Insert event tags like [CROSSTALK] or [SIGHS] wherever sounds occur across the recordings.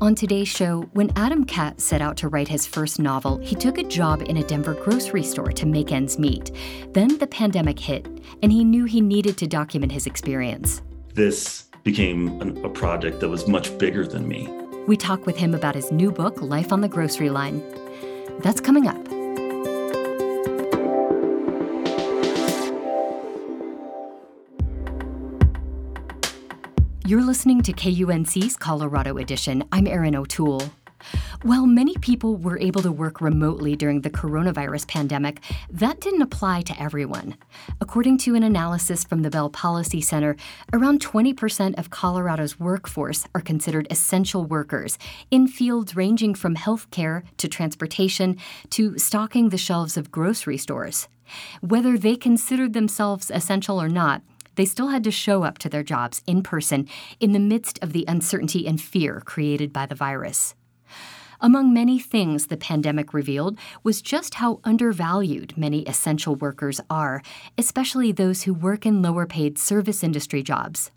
On today's show, when Adam Catt set out to write his first novel, he took a job in a Denver grocery store to make ends meet. Then the pandemic hit, and he knew he needed to document his experience. This became an, a project that was much bigger than me. We talk with him about his new book, Life on the Grocery Line. That's coming up. You're listening to KUNC's Colorado Edition. I'm Erin O'Toole. While many people were able to work remotely during the coronavirus pandemic, that didn't apply to everyone. According to an analysis from the Bell Policy Center, around 20% of Colorado's workforce are considered essential workers in fields ranging from healthcare to transportation to stocking the shelves of grocery stores. Whether they considered themselves essential or not, they still had to show up to their jobs in person in the midst of the uncertainty and fear created by the virus. Among many things the pandemic revealed was just how undervalued many essential workers are, especially those who work in lower paid service industry jobs.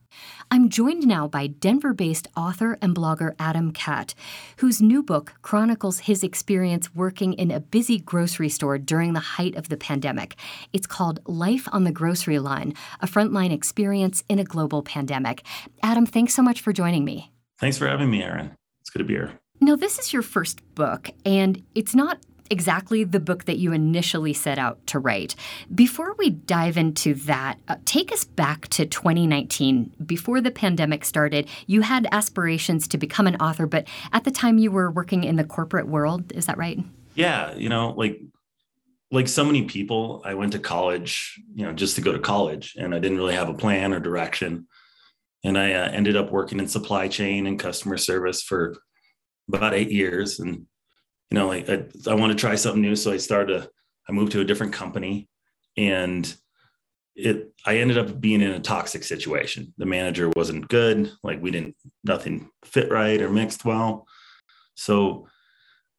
I'm joined now by Denver based author and blogger Adam Catt, whose new book chronicles his experience working in a busy grocery store during the height of the pandemic. It's called Life on the Grocery Line A Frontline Experience in a Global Pandemic. Adam, thanks so much for joining me. Thanks for having me, Erin. It's good to be here. Now, this is your first book, and it's not exactly the book that you initially set out to write. Before we dive into that, uh, take us back to 2019. Before the pandemic started, you had aspirations to become an author, but at the time you were working in the corporate world. Is that right? Yeah, you know, like like so many people, I went to college, you know, just to go to college, and I didn't really have a plan or direction. And I uh, ended up working in supply chain and customer service for about eight years, and you know, like I, I want to try something new. So I started, a, I moved to a different company and it, I ended up being in a toxic situation. The manager wasn't good. Like we didn't, nothing fit right or mixed well. So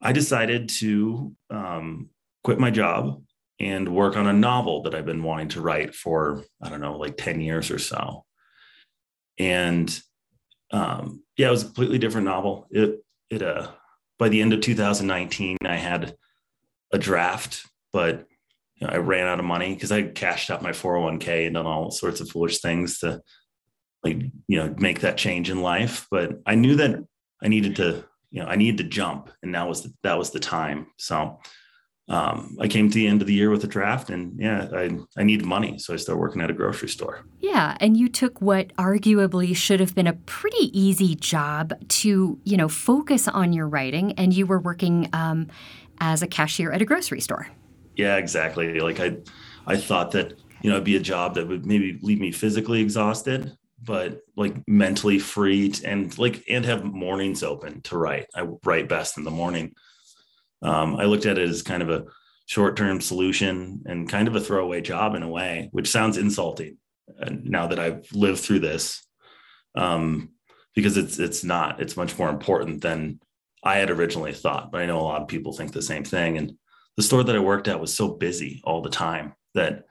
I decided to um, quit my job and work on a novel that I've been wanting to write for, I don't know, like 10 years or so. And um, yeah, it was a completely different novel. It, it, uh, by the end of 2019, I had a draft, but you know, I ran out of money because I cashed out my 401k and done all sorts of foolish things to like, you know, make that change in life. But I knew that I needed to, you know, I needed to jump and that was the, that was the time. So um, I came to the end of the year with a draft and yeah, I, I needed money. So I started working at a grocery store. Yeah. And you took what arguably should have been a pretty easy job to, you know, focus on your writing and you were working um, as a cashier at a grocery store. Yeah, exactly. Like I, I thought that, you know, it'd be a job that would maybe leave me physically exhausted, but like mentally free and like, and have mornings open to write. I write best in the morning. Um, I looked at it as kind of a short term solution and kind of a throwaway job in a way, which sounds insulting uh, now that I've lived through this. Um, because it's it's not. It's much more important than I had originally thought. But I know a lot of people think the same thing. And the store that I worked at was so busy all the time that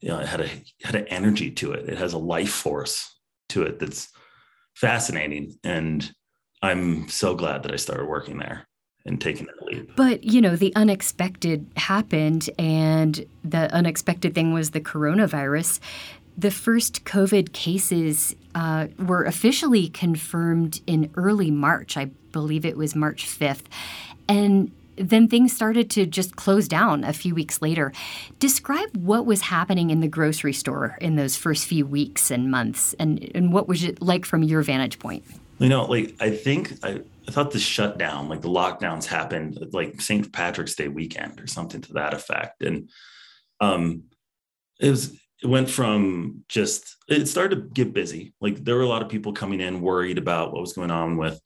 you know it had a had an energy to it. It has a life force to it that's fascinating. And I'm so glad that I started working there and taking that leap. But, you know, the unexpected happened, and the unexpected thing was the coronavirus. The first COVID cases uh, were officially confirmed in early March. I believe it was March 5th. And then things started to just close down a few weeks later. Describe what was happening in the grocery store in those first few weeks and months, and, and what was it like from your vantage point? You know, like I think I, I thought the shutdown, like the lockdowns happened like St. Patrick's Day weekend or something to that effect. And um it was it went from just it started to get busy. Like there were a lot of people coming in worried about what was going on with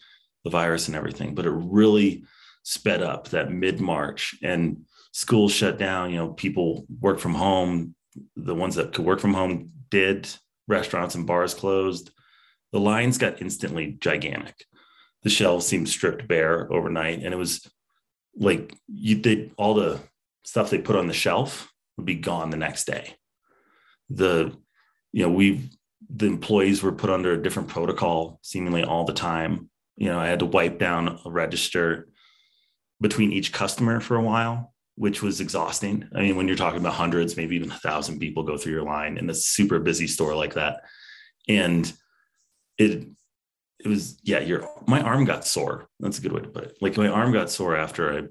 the virus and everything, but it really sped up that mid-March and schools shut down, you know, people work from home, the ones that could work from home did, restaurants and bars closed, the lines got instantly gigantic. The shelves seemed stripped bare overnight, and it was like you all the stuff they put on the shelf would be gone the next day. The you know we the employees were put under a different protocol seemingly all the time. You know, I had to wipe down a register between each customer for a while, which was exhausting. I mean, when you're talking about hundreds, maybe even a thousand people go through your line in a super busy store like that. And it it was yeah your my arm got sore. That's a good way to put it. Like my arm got sore after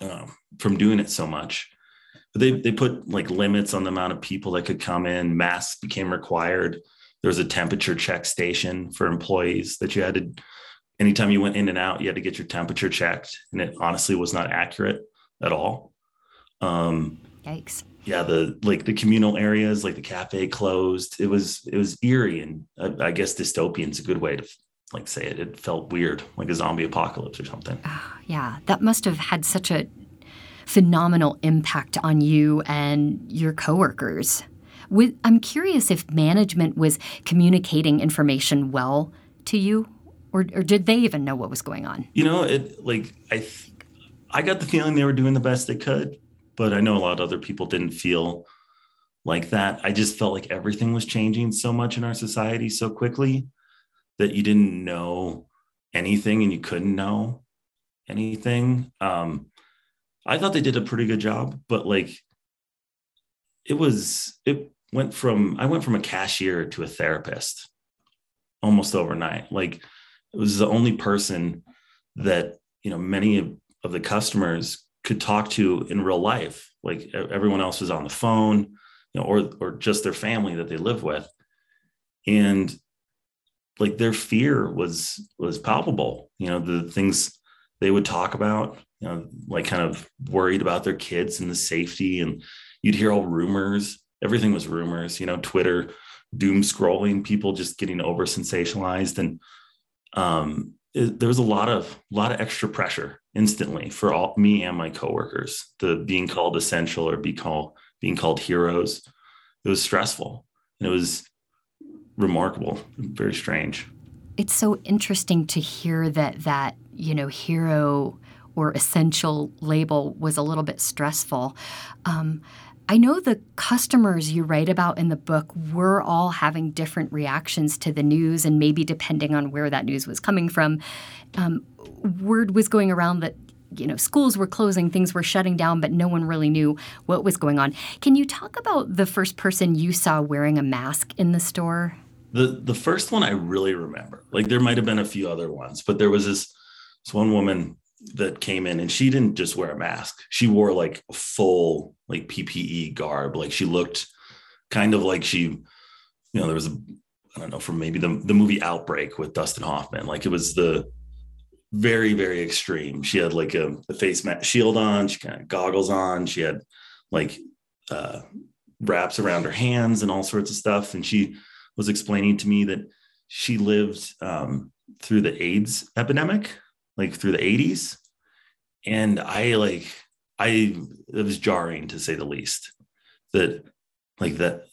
i um, from doing it so much. But they they put like limits on the amount of people that could come in. Masks became required. There was a temperature check station for employees that you had to anytime you went in and out you had to get your temperature checked. And it honestly was not accurate at all. Um yikes yeah the like the communal areas like the cafe closed. It was it was eerie and I, I guess dystopian is a good way to like say it. It felt weird like a zombie apocalypse or something. Uh, yeah. That must have had such a phenomenal impact on you and your coworkers. With i'm curious if management was communicating information well to you or, or did they even know what was going on? You know it like i i got the feeling they were doing the best they could but I know a lot of other people didn't feel like that. I just felt like everything was changing so much in our society so quickly that you didn't know anything and you couldn't know anything. Um, I thought they did a pretty good job, but like it was, it went from, I went from a cashier to a therapist almost overnight. Like it was the only person that, you know, many of, of the customers could talk to in real life. Like everyone else was on the phone, you know, or or just their family that they live with, and like their fear was was palpable. You know, the things they would talk about, you know, like kind of worried about their kids and the safety, and you'd hear all rumors. Everything was rumors. You know, Twitter doom scrolling, people just getting over sensationalized, and um, there was a lot of a lot of extra pressure instantly for all me and my coworkers the being called essential or be called being called heroes. It was stressful and it was remarkable very strange. It's so interesting to hear that that you know hero or essential label was a little bit stressful. Um, I know the customers you write about in the book were all having different reactions to the news, and maybe depending on where that news was coming from. Um, word was going around that you know schools were closing things were shutting down but no one really knew what was going on can you talk about the first person you saw wearing a mask in the store the the first one i really remember like there might have been a few other ones but there was this this one woman that came in and she didn't just wear a mask. She wore like a full like PPE garb. Like she looked kind of like she, you know, there was a I don't know from maybe the the movie Outbreak with Dustin Hoffman. Like it was the very very extreme. She had like a, a face mask shield on. She kind of goggles on. She had like uh, wraps around her hands and all sorts of stuff. And she was explaining to me that she lived um, through the AIDS epidemic like through the 80s and i like i it was jarring to say the least that like that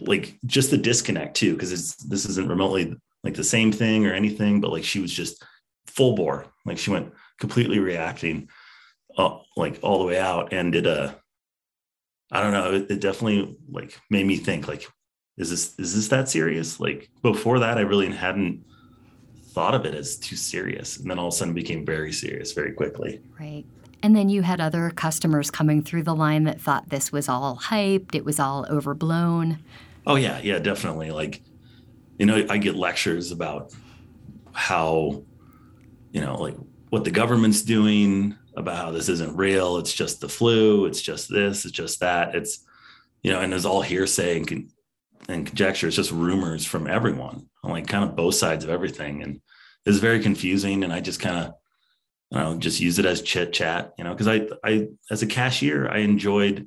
like just the disconnect too because it's this isn't remotely like the same thing or anything but like she was just full bore. Like she went completely reacting uh, like all the way out and it uh i don't know it, it definitely like made me think like is this is this that serious? Like before that i really hadn't thought of it as too serious. And then all of a sudden became very serious very quickly. Right. And then you had other customers coming through the line that thought this was all hyped, it was all overblown. Oh, yeah. Yeah, definitely. Like, you know, I get lectures about how, you know, like what the government's doing, about how this isn't real. It's just the flu. It's just this. It's just that. It's, you know, and it's all hearsay and, and conjecture. It's just rumors from everyone on like kind of both sides of everything. And it's very confusing. And I just kind of, don't know, just use it as chit chat, you know, because I, I, as a cashier, I enjoyed,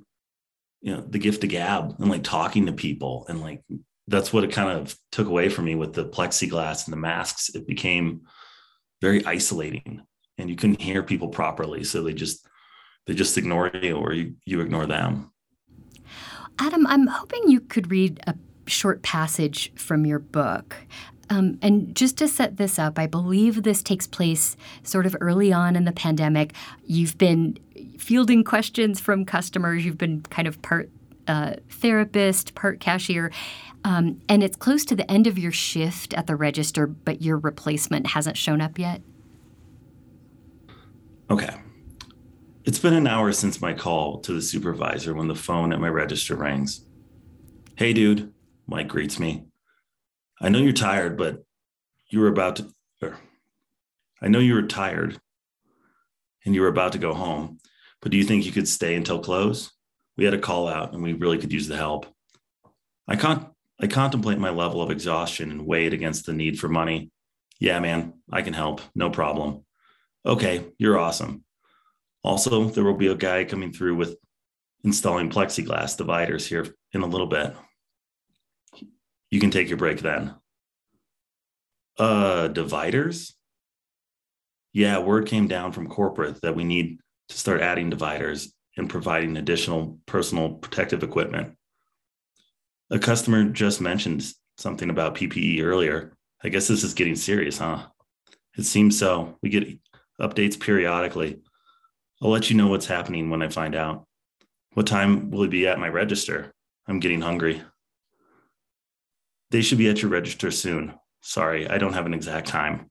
you know, the gift of gab and like talking to people. And like, that's what it kind of took away from me with the plexiglass and the masks. It became very isolating and you couldn't hear people properly. So they just, they just ignore you or you, you ignore them. Adam, I'm hoping you could read a short passage from your book. Um, and just to set this up, I believe this takes place sort of early on in the pandemic. You've been fielding questions from customers, you've been kind of part uh, therapist, part cashier. Um, and it's close to the end of your shift at the register, but your replacement hasn't shown up yet. Okay. It's been an hour since my call to the supervisor when the phone at my register rings. Hey, dude, Mike greets me. I know you're tired, but you were about to, or I know you were tired and you were about to go home, but do you think you could stay until close? We had a call out and we really could use the help. I can't, I contemplate my level of exhaustion and weigh it against the need for money. Yeah, man, I can help. No problem. Okay, you're awesome. Also, there will be a guy coming through with installing plexiglass dividers here in a little bit. You can take your break then. Uh, dividers? Yeah, word came down from corporate that we need to start adding dividers and providing additional personal protective equipment. A customer just mentioned something about PPE earlier. I guess this is getting serious, huh? It seems so. We get updates periodically. I'll let you know what's happening when I find out. What time will it be at my register? I'm getting hungry. They should be at your register soon. Sorry, I don't have an exact time.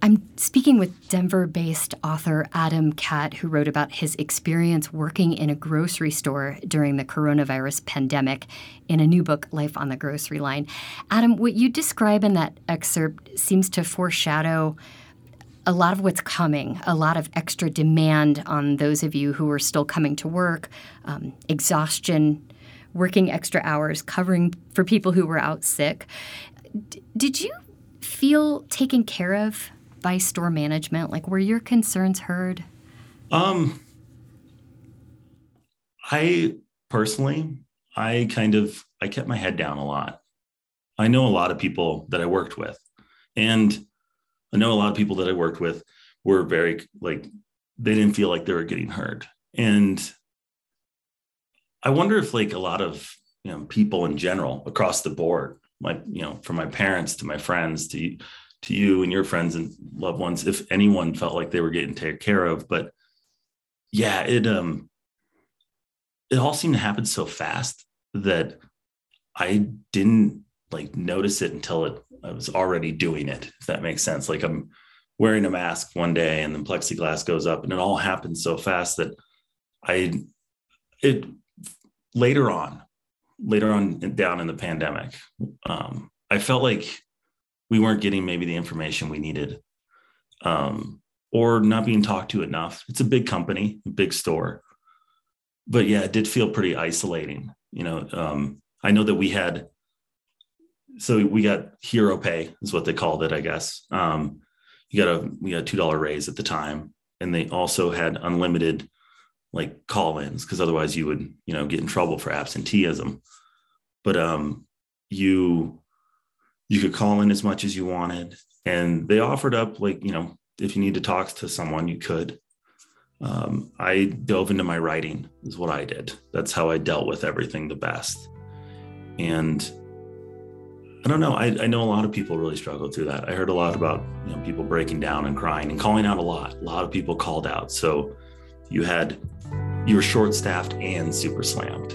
I'm speaking with Denver based author Adam Catt, who wrote about his experience working in a grocery store during the coronavirus pandemic in a new book, Life on the Grocery Line. Adam, what you describe in that excerpt seems to foreshadow a lot of what's coming, a lot of extra demand on those of you who are still coming to work, um, exhaustion, working extra hours, covering for people who were out sick. D- did you feel taken care of by store management? Like, were your concerns heard? Um, I personally, I kind of I kept my head down a lot. I know a lot of people that I worked with, and I know a lot of people that I worked with were very like they didn't feel like they were getting heard, And I wonder if like a lot of you know people in general across the board, like you know, from my parents to my friends to to you and your friends and loved ones, if anyone felt like they were getting taken care of. But yeah, it um it all seemed to happen so fast that I didn't like notice it until it I was already doing it, if that makes sense. Like I'm wearing a mask one day and then plexiglass goes up and it all happens so fast that I it later on, later on down in the pandemic, um, I felt like we weren't getting maybe the information we needed. Um, or not being talked to enough. It's a big company, a big store. But yeah, it did feel pretty isolating. You know, um, I know that we had so we got hero pay is what they called it, I guess. Um, you got a we got a two dollar raise at the time, and they also had unlimited like call-ins because otherwise you would you know get in trouble for absenteeism. But um, you you could call in as much as you wanted, and they offered up like you know if you need to talk to someone, you could. Um, I dove into my writing is what I did. That's how I dealt with everything the best, and I don't know. I, I, know a lot of people really struggle through that. I heard a lot about you know people breaking down and crying and calling out a lot. A lot of people called out. So you had you were short staffed and super slammed.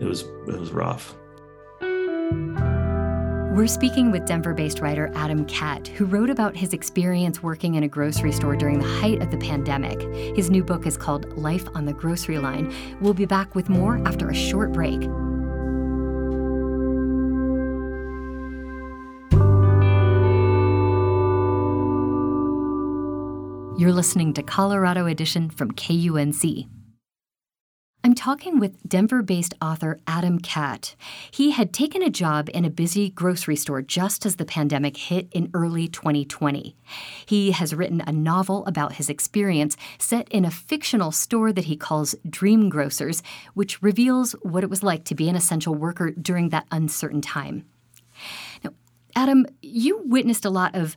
It was it was rough. We're speaking with Denver based writer Adam Catt, who wrote about his experience working in a grocery store during the height of the pandemic. His new book is called Life on the Grocery Line. We'll be back with more after a short break. You're listening to Colorado Edition from KUNC. I'm talking with Denver based author Adam Catt. He had taken a job in a busy grocery store just as the pandemic hit in early 2020. He has written a novel about his experience set in a fictional store that he calls Dream Grocers, which reveals what it was like to be an essential worker during that uncertain time. Now, Adam, you witnessed a lot of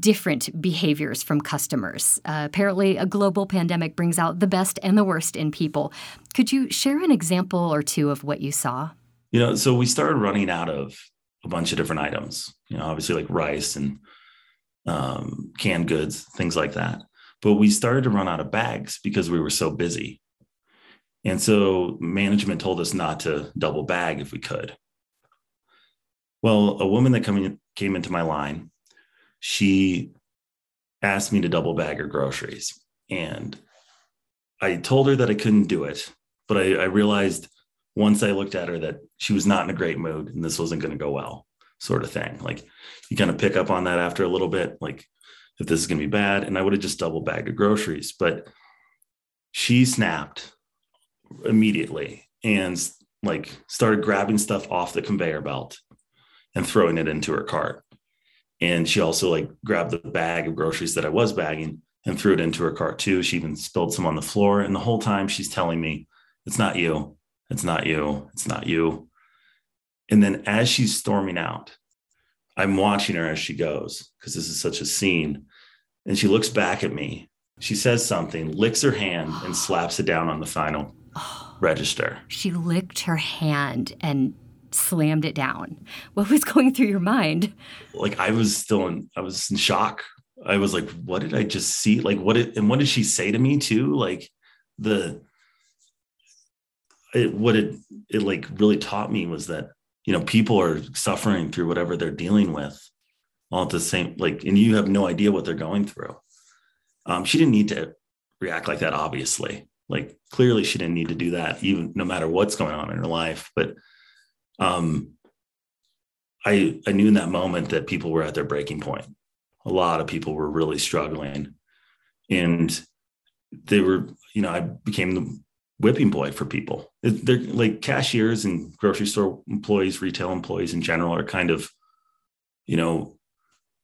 different behaviors from customers. Uh, apparently, a global pandemic brings out the best and the worst in people. Could you share an example or two of what you saw? you know, so we started running out of a bunch of different items, you know, obviously like rice and um, canned goods, things like that. But we started to run out of bags because we were so busy. And so management told us not to double bag if we could. Well, a woman that come in, came into my line, she asked me to double bag her groceries. And I told her that I couldn't do it, but I, I realized once I looked at her that she was not in a great mood and this wasn't going to go well, sort of thing. Like you kind of pick up on that after a little bit, like if this is going to be bad. And I would have just double bagged her groceries, but she snapped immediately and like started grabbing stuff off the conveyor belt and throwing it into her cart. And she also like grabbed the bag of groceries that I was bagging and threw it into her cart too. She even spilled some on the floor. And the whole time she's telling me, it's not you. It's not you. It's not you. And then as she's storming out, I'm watching her as she goes because this is such a scene. And she looks back at me. She says something, licks her hand, and slaps it down on the final [SIGHS] register. She licked her hand and slammed it down. What was [LAUGHS] going through your mind? Like I was still in, I was in shock. I was like, what did I just see? Like, what did, and what did she say to me too? Like the, it, what it, it like really taught me was that, you know, people are suffering through whatever they're dealing with all at the same, like, and you have no idea what they're going through. Um, she didn't need to react like that, obviously. Like clearly she didn't need to do that, even no matter what's going on in her life. But um, I I knew in that moment that people were at their breaking point. A lot of people were really struggling, and they were, you know, I became the whipping boy for people. They're like cashiers and grocery store employees, retail employees in general are kind of, you know,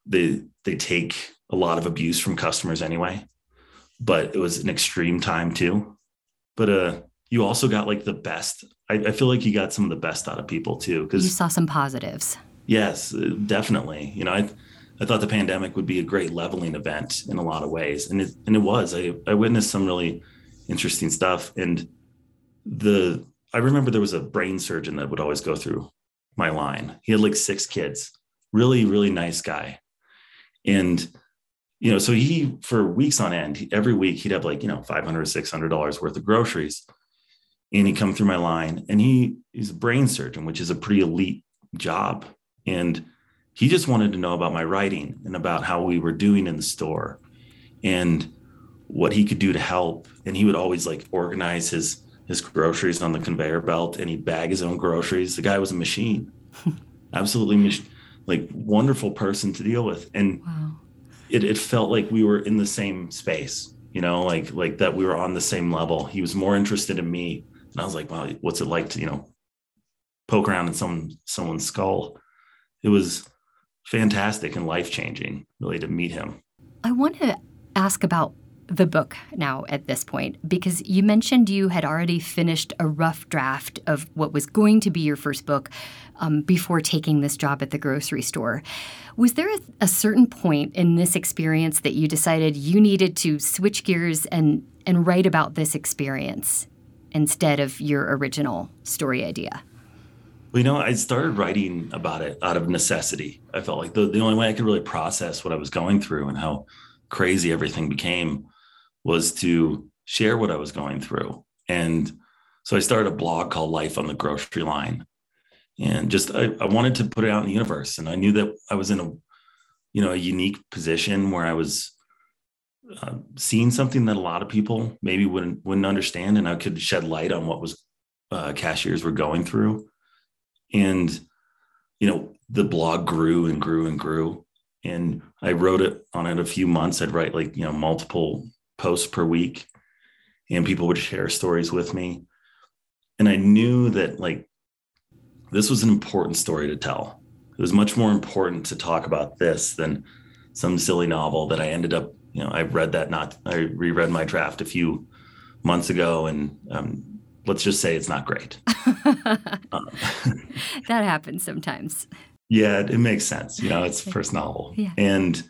they they take a lot of abuse from customers anyway. But it was an extreme time too. But uh you also got like the best. I, I feel like you got some of the best out of people too. Because you saw some positives. Yes, definitely. You know, I I thought the pandemic would be a great leveling event in a lot of ways, and it and it was. I I witnessed some really interesting stuff, and the I remember there was a brain surgeon that would always go through my line. He had like six kids. Really, really nice guy, and you know, so he for weeks on end, every week he'd have like you know five hundred, six hundred dollars worth of groceries and he come through my line and he he's a brain surgeon which is a pretty elite job. And he just wanted to know about my writing and about how we were doing in the store and what he could do to help. And he would always like organize his his groceries on the conveyor belt and he'd bag his own groceries. The guy was a machine. [LAUGHS] Absolutely mach- like wonderful person to deal with. And wow. it, it felt like we were in the same space you know like like that we were on the same level. He was more interested in me and I was like, wow, what's it like to, you know, poke around in some someone's skull? It was fantastic and life changing, really, to meet him. I want to ask about the book now at this point because you mentioned you had already finished a rough draft of what was going to be your first book um, before taking this job at the grocery store. Was there a, a, certain point in this experience that you decided you needed to switch gears and and write about this experience? Instead of your original story idea? Well, you know, I started writing about it out of necessity. I felt like the, the only way I could really process what I was going through and how crazy everything became was to share what I was going through. And so I started a blog called Life on the Grocery Line. And just I, I wanted to put it out in the universe. And I knew that I was in a, you know, a unique position where I was uh, seeing something that a lot of people maybe wouldn't wouldn't understand, and I could shed light on what was uh, cashiers were going through. And you know, the blog grew and grew and grew, and I wrote it on it a few months. I'd write like you know multiple posts per week, and people would share stories with me. And I knew that like this was an important story to tell. It was much more important to talk about this than some silly novel that I ended up you know, I read that not, I reread my draft a few months ago, and um, let's just say it's not great. um, [LAUGHS] [LAUGHS] that happens sometimes. Yeah, it, it, makes sense. You know, it's first novel, yeah. and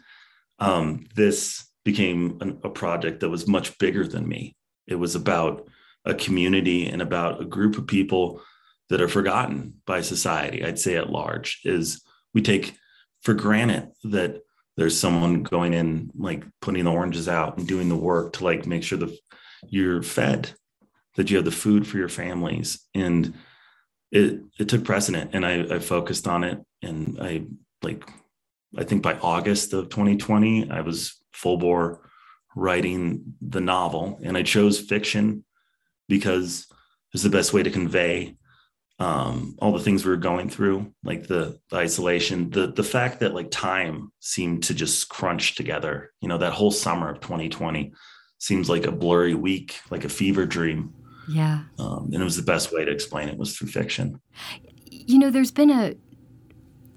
um, this became an, a project that was much bigger than me. It was about a community and about a group of people that are forgotten by society, I'd say at large, is we take for granted that there's someone going in, like putting the oranges out and doing the work to like make sure that you're fed, that you have the food for your families. And it it took precedent and I, I focused on it. And I like I think by August of 2020, I was full bore writing the novel. And I chose fiction because it's the best way to convey um, all the things we were going through, like the, the, isolation, the the fact that like time seemed to just crunch together. You know, that whole summer of 2020 seems like a blurry week, like a fever dream. Yeah. Um, and it was the best way to explain it was through fiction. You know, there's been a,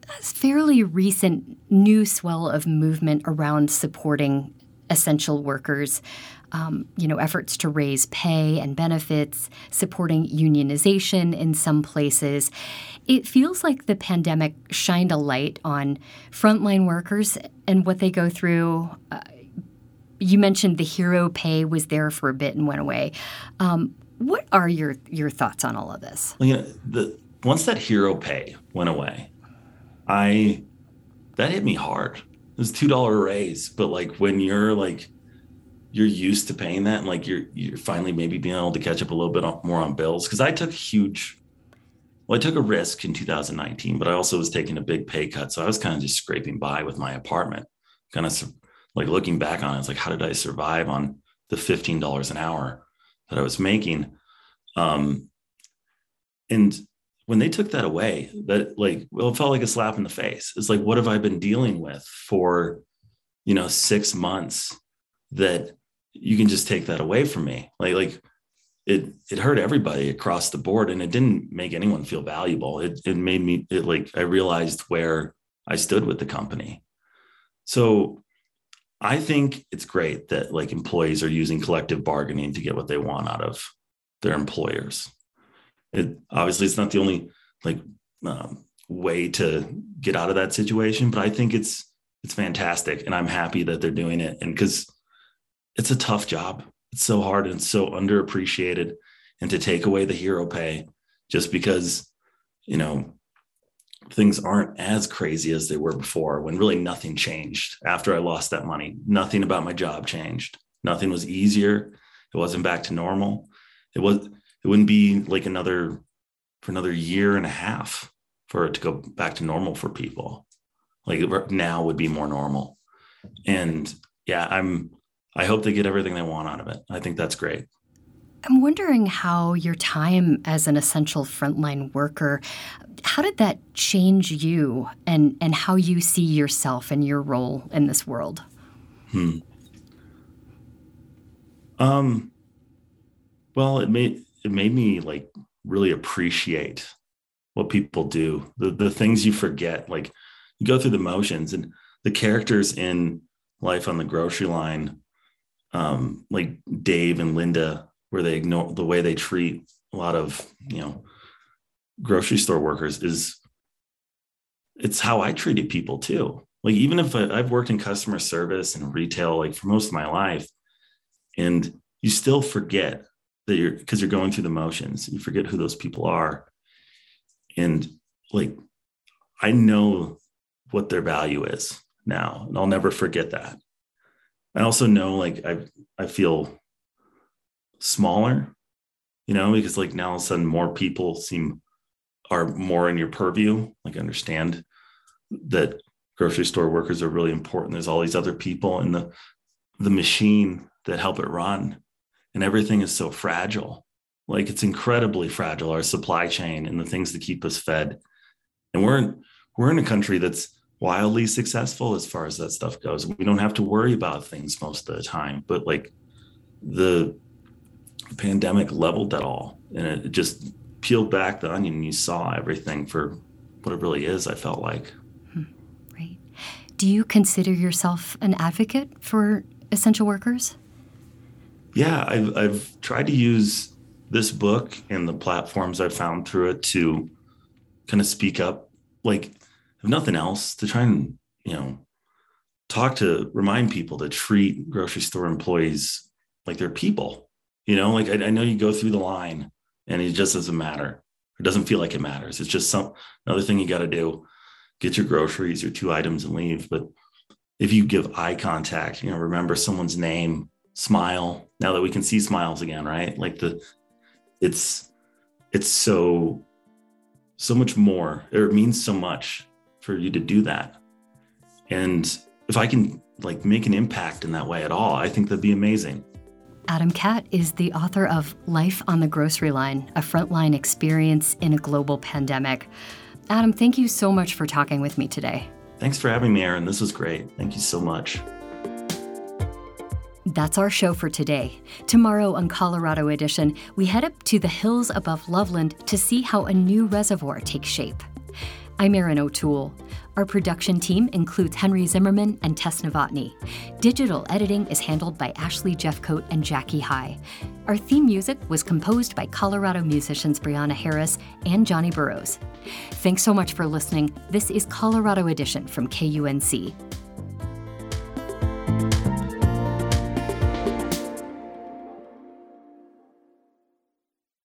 a fairly recent new swell of movement around supporting essential workers um, you know, efforts to raise pay and benefits, supporting unionization in some places. It feels like the pandemic shined a light on frontline workers and what they go through. Uh, you mentioned the hero pay was there for a bit and went away. Um, what are your your thoughts on all of this? Well, you know, the once that hero pay went away, I that hit me hard. It was two dollar raise, but like when you're like you're used to paying that and like you're you're finally maybe being able to catch up a little bit more on bills. Because i took huge well i took a risk in 2019 but i also was taking a big pay cut. So i was kind of just scraping by with my apartment kind of like looking back on it it's like how did i survive on the $15 an hour that i was making? Um and when they took that away that like well it felt like a slap in the face. It's like what have i been dealing with for you know six months that you can just take that away from me. Like like it it hurt everybody across the board and it didn't make anyone feel valuable. It it made me it like i realized where i stood with the company. So i think it's great that like employees are using collective bargaining to get what they want out of their employers. It obviously it's not the only like um, way to get out of that situation but i think it's it's fantastic and i'm happy that they're doing it and because it's a tough job. It's so hard and so underappreciated. And to take away the hero pay just because, you know, things aren't as crazy as they were before when really nothing changed after I lost that money. Nothing about my job changed. Nothing was easier. It wasn't back to normal. It was it wouldn't be like another for another year and a half for it to go back to normal for people. Like now would be more normal. And yeah, I'm I hope they get everything they want out of it. I think that's great. I'm wondering how your time as an essential frontline worker, how did that change you and, and how you see yourself and your role in this world? Hmm. Um, well, it made it made me like really appreciate what people do, the the things you forget. Like you go through the motions and the characters in Life on the Grocery Line um, like Dave and Linda, where they ignore the way they treat a lot of you know grocery store workers is it's how I treated people too. Like even if I, I've worked in customer service and retail like for most of my life, and you still forget that you're because you're going through the motions. You forget who those people are, and like I know what their value is now, and I'll never forget that. I also know like I I feel smaller, you know, because like now all of a sudden more people seem are more in your purview. Like understand that grocery store workers are really important. There's all these other people in the the machine that help it run. And everything is so fragile. Like it's incredibly fragile, our supply chain and the things that keep us fed. And we're in, we're in a country that's wildly successful as far as that stuff goes. We don't have to worry about things most of the time, but like the pandemic leveled that all and it just peeled back the onion and you saw everything for what it really is, I felt like. Hmm. Right. Do you consider yourself an advocate for essential workers? Yeah, I've, I've tried to use this book and the platforms I've found through it to kind of speak up. Like, if nothing else, to try and, you know, talk to remind people to treat grocery store employees like they're people. You know, like I, I know you go through the line and it just doesn't matter. It doesn't feel like it matters. It's just some another thing you got to do. Get your groceries, your two items, and leave. But if you give eye contact, you know, remember someone's name, smile. Now that we can see smiles again, right? Like the, it's, it's so, so much more. It means so much for you to do that. And if I can like make an impact in that way at all, I think that'd be amazing. Adam Catt is the author of Life on the Grocery Line, a frontline experience in a global pandemic. Adam, thank you so much for talking with me today. Thanks for having me, Erin. This was great. Thank you so much. That's our show for today. Tomorrow on Colorado Edition, we head up to the hills above Loveland to see how a new reservoir takes shape. I'm Erin O'Toole. Our production team includes Henry Zimmerman and Tess Novotny. Digital editing is handled by Ashley Jeffcoat and Jackie High. Our theme music was composed by Colorado musicians Brianna Harris and Johnny Burrows. Thanks so much for listening. This is Colorado Edition from KUNC.